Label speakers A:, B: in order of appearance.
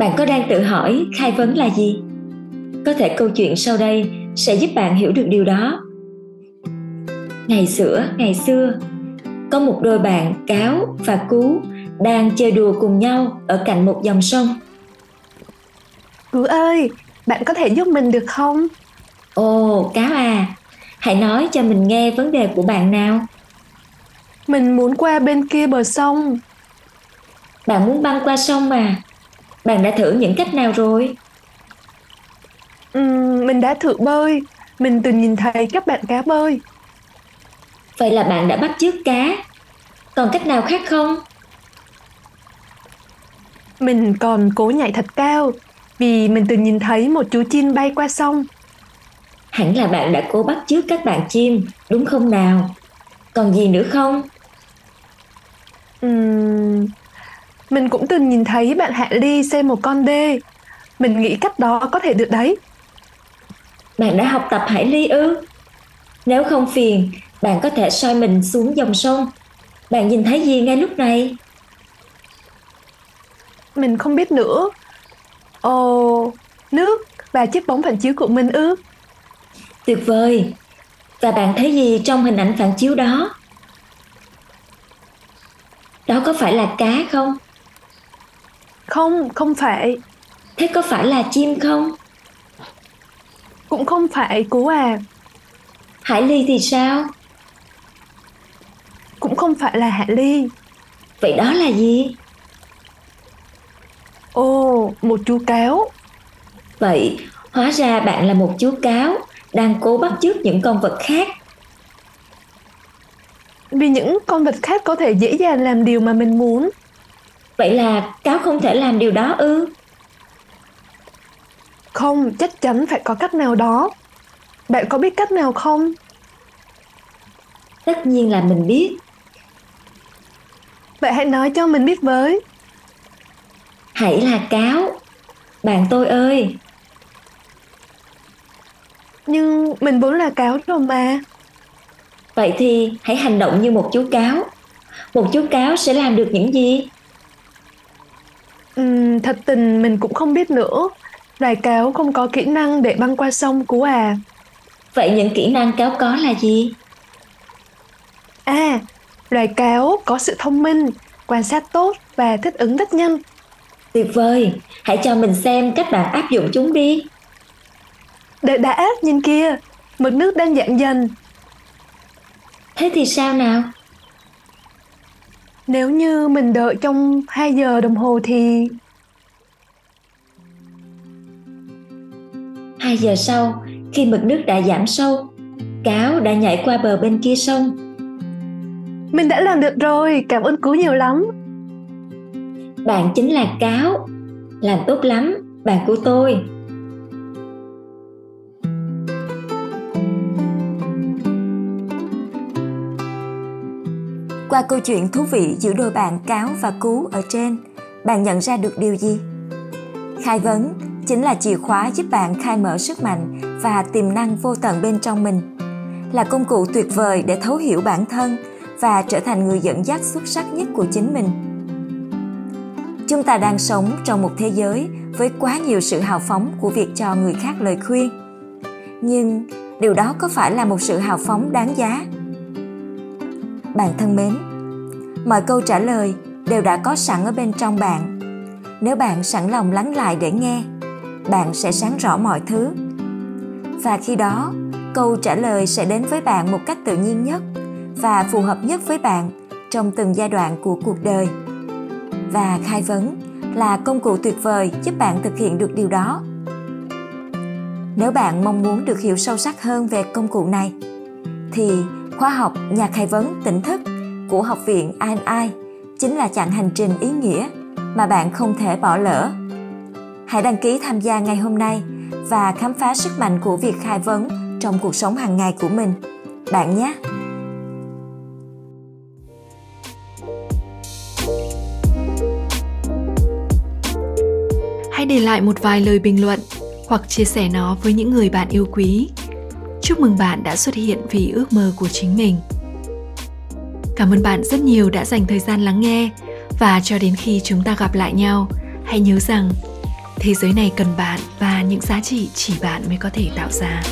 A: Bạn có đang tự hỏi khai vấn là gì? Có thể câu chuyện sau đây sẽ giúp bạn hiểu được điều đó. Ngày xưa, ngày xưa, có một đôi bạn cáo và cú đang chơi đùa cùng nhau ở cạnh một dòng sông.
B: Cú ơi, bạn có thể giúp mình được không?
A: Ồ, cáo à, hãy nói cho mình nghe vấn đề của bạn nào.
B: Mình muốn qua bên kia bờ sông.
A: Bạn muốn băng qua sông mà. Bạn đã thử những cách nào rồi?
B: Uhm, mình đã thử bơi. Mình từng nhìn thấy các bạn cá bơi.
A: Vậy là bạn đã bắt chước cá. Còn cách nào khác không?
B: Mình còn cố nhảy thật cao vì mình từng nhìn thấy một chú chim bay qua sông.
A: Hẳn là bạn đã cố bắt chước các bạn chim, đúng không nào? Còn gì nữa không?
B: Uhm, mình cũng từng nhìn thấy bạn Hạ Ly xem một con đê. Mình nghĩ cách đó có thể được đấy.
A: Bạn đã học tập Hải Ly ư? Nếu không phiền, bạn có thể soi mình xuống dòng sông. Bạn nhìn thấy gì ngay lúc này?
B: Mình không biết nữa. Ồ, nước và chiếc bóng phản chiếu của mình ư?
A: Tuyệt vời. Và bạn thấy gì trong hình ảnh phản chiếu đó? Đó có phải là cá không?
B: Không, không phải.
A: Thế có phải là chim không?
B: Cũng không phải cú à.
A: Hải ly thì sao?
B: Cũng không phải là hạ ly.
A: Vậy đó là gì?
B: Ồ, một chú cáo.
A: Vậy, hóa ra bạn là một chú cáo đang cố bắt chước những con vật khác.
B: Vì những con vật khác có thể dễ dàng làm điều mà mình muốn.
A: Vậy là cáo không thể làm điều đó ư?
B: Không, chắc chắn phải có cách nào đó. Bạn có biết cách nào không?
A: Tất nhiên là mình biết.
B: Vậy hãy nói cho mình biết với.
A: Hãy là cáo. Bạn tôi ơi.
B: Nhưng mình vốn là cáo rồi mà.
A: Vậy thì hãy hành động như một chú cáo. Một chú cáo sẽ làm được những gì?
B: Uhm, thật tình mình cũng không biết nữa. Loài cáo không có kỹ năng để băng qua sông cú à.
A: Vậy những kỹ năng cáo có là gì?
B: À, loài cáo có sự thông minh, quan sát tốt và thích ứng rất nhanh.
A: Tuyệt vời, hãy cho mình xem cách bạn áp dụng chúng đi.
B: Đợi đã, nhìn kia, mực nước đang giảm dần.
A: Thế thì sao nào?
B: Nếu như mình đợi trong 2 giờ đồng hồ thì
A: 2 giờ sau, khi mực nước đã giảm sâu, cáo đã nhảy qua bờ bên kia sông.
B: Mình đã làm được rồi, cảm ơn cứu nhiều lắm.
A: Bạn chính là cáo. Làm tốt lắm, bạn của tôi. Qua câu chuyện thú vị giữa đôi bạn cáo và cú ở trên, bạn nhận ra được điều gì? Khai vấn chính là chìa khóa giúp bạn khai mở sức mạnh và tiềm năng vô tận bên trong mình. Là công cụ tuyệt vời để thấu hiểu bản thân và trở thành người dẫn dắt xuất sắc nhất của chính mình. Chúng ta đang sống trong một thế giới với quá nhiều sự hào phóng của việc cho người khác lời khuyên. Nhưng điều đó có phải là một sự hào phóng đáng giá? Bạn thân mến. Mọi câu trả lời đều đã có sẵn ở bên trong bạn. Nếu bạn sẵn lòng lắng lại để nghe, bạn sẽ sáng rõ mọi thứ. Và khi đó, câu trả lời sẽ đến với bạn một cách tự nhiên nhất và phù hợp nhất với bạn trong từng giai đoạn của cuộc đời. Và khai vấn là công cụ tuyệt vời giúp bạn thực hiện được điều đó. Nếu bạn mong muốn được hiểu sâu sắc hơn về công cụ này, thì khóa học, nhà khai vấn, tỉnh thức của học viện INI chính là chặng hành trình ý nghĩa mà bạn không thể bỏ lỡ Hãy đăng ký tham gia ngay hôm nay và khám phá sức mạnh của việc khai vấn trong cuộc sống hàng ngày của mình. Bạn nhé!
C: Hãy để lại một vài lời bình luận hoặc chia sẻ nó với những người bạn yêu quý. Chúc mừng bạn đã xuất hiện vì ước mơ của chính mình. Cảm ơn bạn rất nhiều đã dành thời gian lắng nghe và cho đến khi chúng ta gặp lại nhau, hãy nhớ rằng thế giới này cần bạn và những giá trị chỉ bạn mới có thể tạo ra.